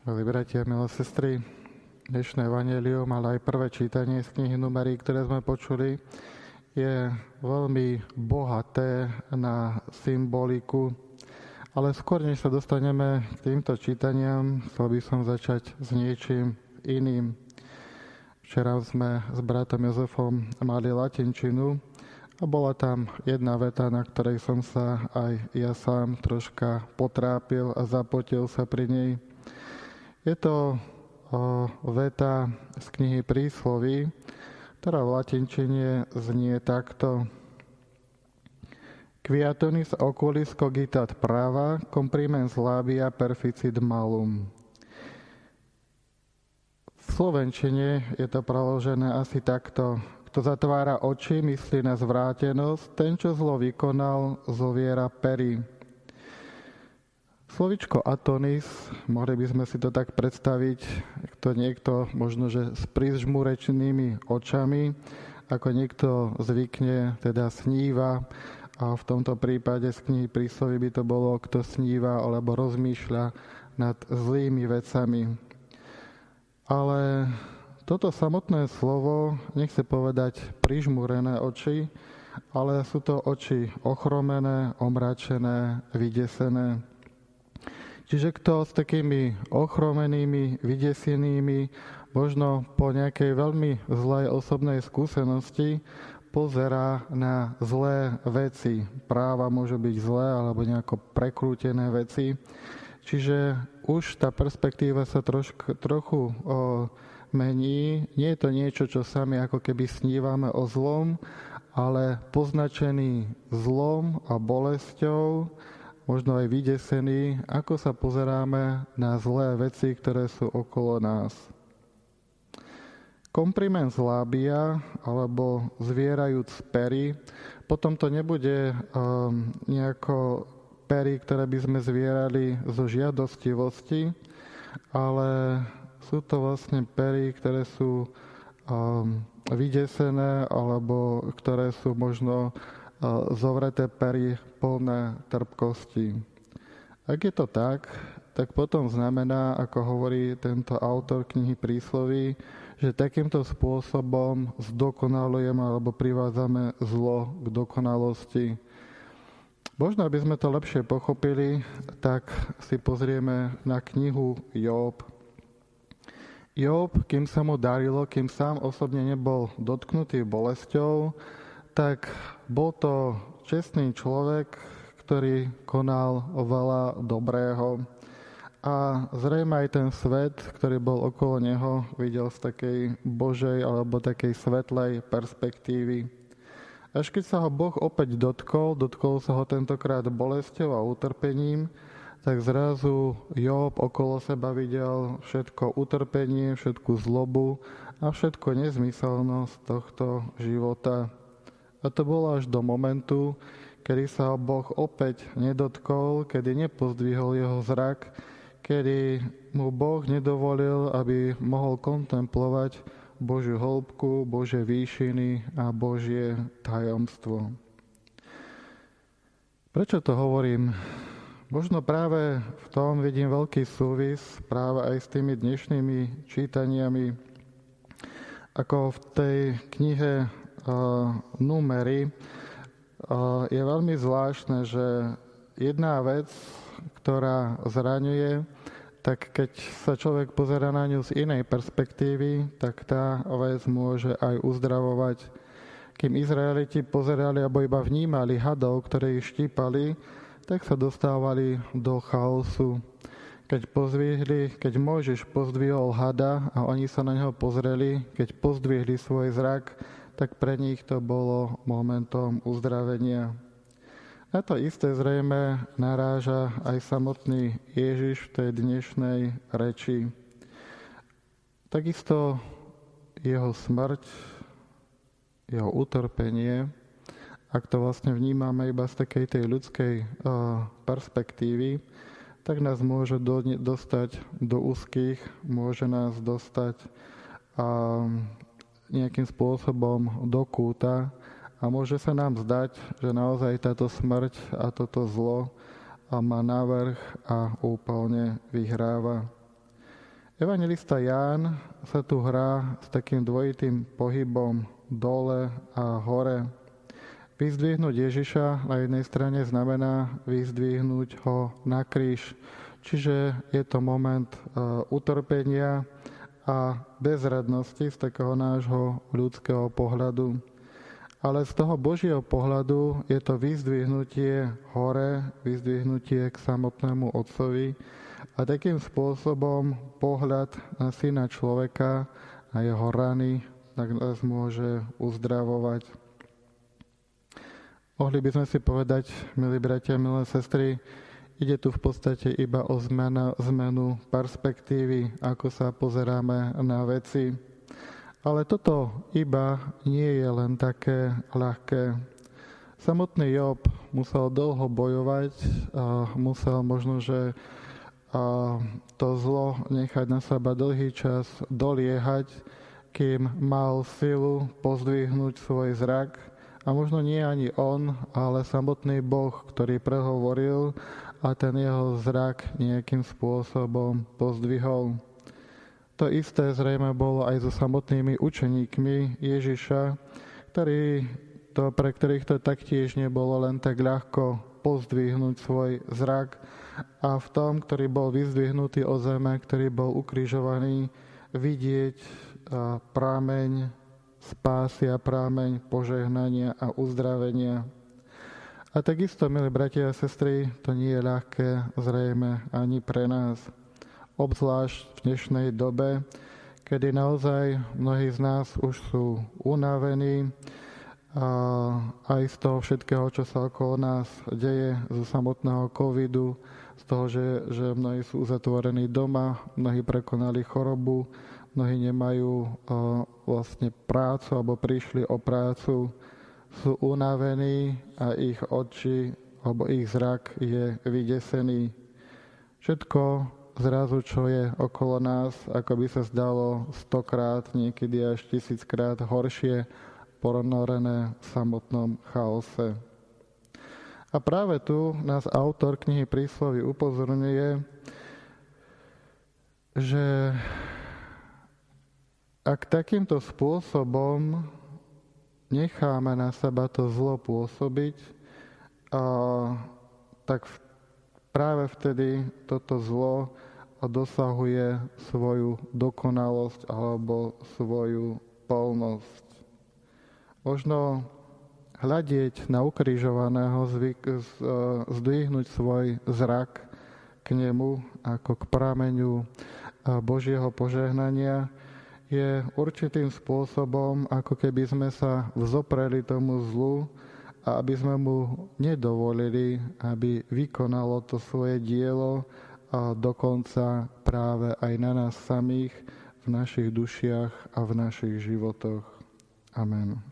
Milí bratia, milé sestry, dnešné evangelium, ale aj prvé čítanie z knihy numerí, ktoré sme počuli, je veľmi bohaté na symboliku, ale skôr než sa dostaneme k týmto čítaniam, chcel by som začať s niečím iným. Včera sme s bratom Jozefom mali latinčinu a bola tam jedna veta, na ktorej som sa aj ja sám troška potrápil a zapotil sa pri nej – je to veta z knihy Prísloví, ktorá v latinčine znie takto. Quiatonis oculis cogitat prava, comprimens labia perficid malum. V slovenčine je to preložené asi takto. Kto zatvára oči, myslí na zvrátenosť, ten, čo zlo vykonal, zoviera pery. Slovičko atonis, mohli by sme si to tak predstaviť, to niekto možno, že s prižmurečnými očami, ako niekto zvykne, teda sníva, a v tomto prípade z knihy príslovy by to bolo, kto sníva alebo rozmýšľa nad zlými vecami. Ale toto samotné slovo nechce povedať prižmúrené oči, ale sú to oči ochromené, omračené, vydesené. Čiže kto s takými ochromenými, vydesenými, možno po nejakej veľmi zlej osobnej skúsenosti pozerá na zlé veci. Práva môže byť zlé alebo nejako prekrútené veci. Čiže už tá perspektíva sa trošku, trochu o, mení. Nie je to niečo, čo sami ako keby snívame o zlom, ale poznačený zlom a bolesťou, možno aj vydesení, ako sa pozeráme na zlé veci, ktoré sú okolo nás. Komprimens labia, alebo zvierajúc pery, potom to nebude um, nejako pery, ktoré by sme zvierali zo žiadostivosti, ale sú to vlastne pery, ktoré sú um, vydesené, alebo ktoré sú možno zovreté pery plné trpkosti. Ak je to tak, tak potom znamená, ako hovorí tento autor knihy Prísloví, že takýmto spôsobom zdokonalujeme alebo privádzame zlo k dokonalosti. Možno, aby sme to lepšie pochopili, tak si pozrieme na knihu Job. Job, kým sa mu darilo, kým sám osobne nebol dotknutý bolesťou, tak bol to čestný človek, ktorý konal veľa dobrého. A zrejme aj ten svet, ktorý bol okolo neho, videl z takej božej alebo takej svetlej perspektívy. Až keď sa ho Boh opäť dotkol, dotkol sa ho tentokrát bolesťou a utrpením, tak zrazu Job okolo seba videl všetko utrpenie, všetku zlobu a všetko nezmyselnosť tohto života. A to bolo až do momentu, kedy sa Boh opäť nedotkol, kedy nepozdvihol jeho zrak, kedy mu Boh nedovolil, aby mohol kontemplovať Božiu hĺbku, Božie výšiny a Božie tajomstvo. Prečo to hovorím? Možno práve v tom vidím veľký súvis práve aj s tými dnešnými čítaniami, ako v tej knihe numery, je veľmi zvláštne, že jedna vec, ktorá zraňuje, tak keď sa človek pozera na ňu z inej perspektívy, tak tá vec môže aj uzdravovať. Kým Izraeliti pozerali alebo iba vnímali hadov, ktoré ich štípali, tak sa dostávali do chaosu. Keď pozvihli, keď Mojžiš pozdvihol hada a oni sa na neho pozreli, keď pozdvihli svoj zrak, tak pre nich to bolo momentom uzdravenia. Na to isté zrejme naráža aj samotný Ježiš v tej dnešnej reči. Takisto jeho smrť, jeho utrpenie, ak to vlastne vnímame iba z takej tej ľudskej uh, perspektívy, tak nás môže do, dostať do úzkých, môže nás dostať nejakým spôsobom do kúta a môže sa nám zdať, že naozaj táto smrť a toto zlo má navrh a úplne vyhráva. Evangelista Ján sa tu hrá s takým dvojitým pohybom dole a hore. Vyzdvihnúť Ježiša na jednej strane znamená vyzdvihnúť ho na kríž. Čiže je to moment uh, utrpenia a bezradnosti z takého nášho ľudského pohľadu. Ale z toho Božieho pohľadu je to vyzdvihnutie hore, vyzdvihnutie k samotnému Otcovi a takým spôsobom pohľad na syna človeka a jeho rany tak nás môže uzdravovať. Mohli by sme si povedať, milí bratia, milé sestry, ide tu v podstate iba o zmena, zmenu perspektívy, ako sa pozeráme na veci. Ale toto iba nie je len také ľahké. Samotný Job musel dlho bojovať a musel možno, že a to zlo nechať na seba dlhý čas doliehať, kým mal silu pozdvihnúť svoj zrak. A možno nie ani on, ale samotný Boh, ktorý prehovoril a ten jeho zrak nejakým spôsobom pozdvihol. To isté zrejme bolo aj so samotnými učeníkmi Ježiša, ktorí to, pre ktorých to taktiež nebolo len tak ľahko pozdvihnúť svoj zrak, a v tom, ktorý bol vyzdvihnutý o zeme, ktorý bol ukrižovaný, vidieť prámeň spásy a prámeň požehnania a uzdravenia. A takisto, milí bratia a sestry, to nie je ľahké zrejme ani pre nás. Obzvlášť v dnešnej dobe, kedy naozaj mnohí z nás už sú unavení, a aj z toho všetkého, čo sa okolo nás deje, zo samotného covidu, z toho, že, že mnohí sú uzatvorení doma, mnohí prekonali chorobu, mnohí nemajú uh, vlastne prácu alebo prišli o prácu, sú unavení a ich oči alebo ich zrak je vydesený. Všetko zrazu, čo je okolo nás, ako by sa zdalo stokrát, niekedy až tisíckrát horšie, ponorené v samotnom chaose. A práve tu nás autor knihy Príslovy upozorňuje, že ak takýmto spôsobom necháme na seba to zlo pôsobiť, a, tak práve vtedy toto zlo dosahuje svoju dokonalosť alebo svoju polnosť. Možno hľadieť na ukrižovaného, zvyk, e, zdvihnúť svoj zrak k nemu ako k prameňu e, Božieho požehnania, je určitým spôsobom, ako keby sme sa vzopreli tomu zlu a aby sme mu nedovolili, aby vykonalo to svoje dielo a dokonca práve aj na nás samých, v našich dušiach a v našich životoch. Amen.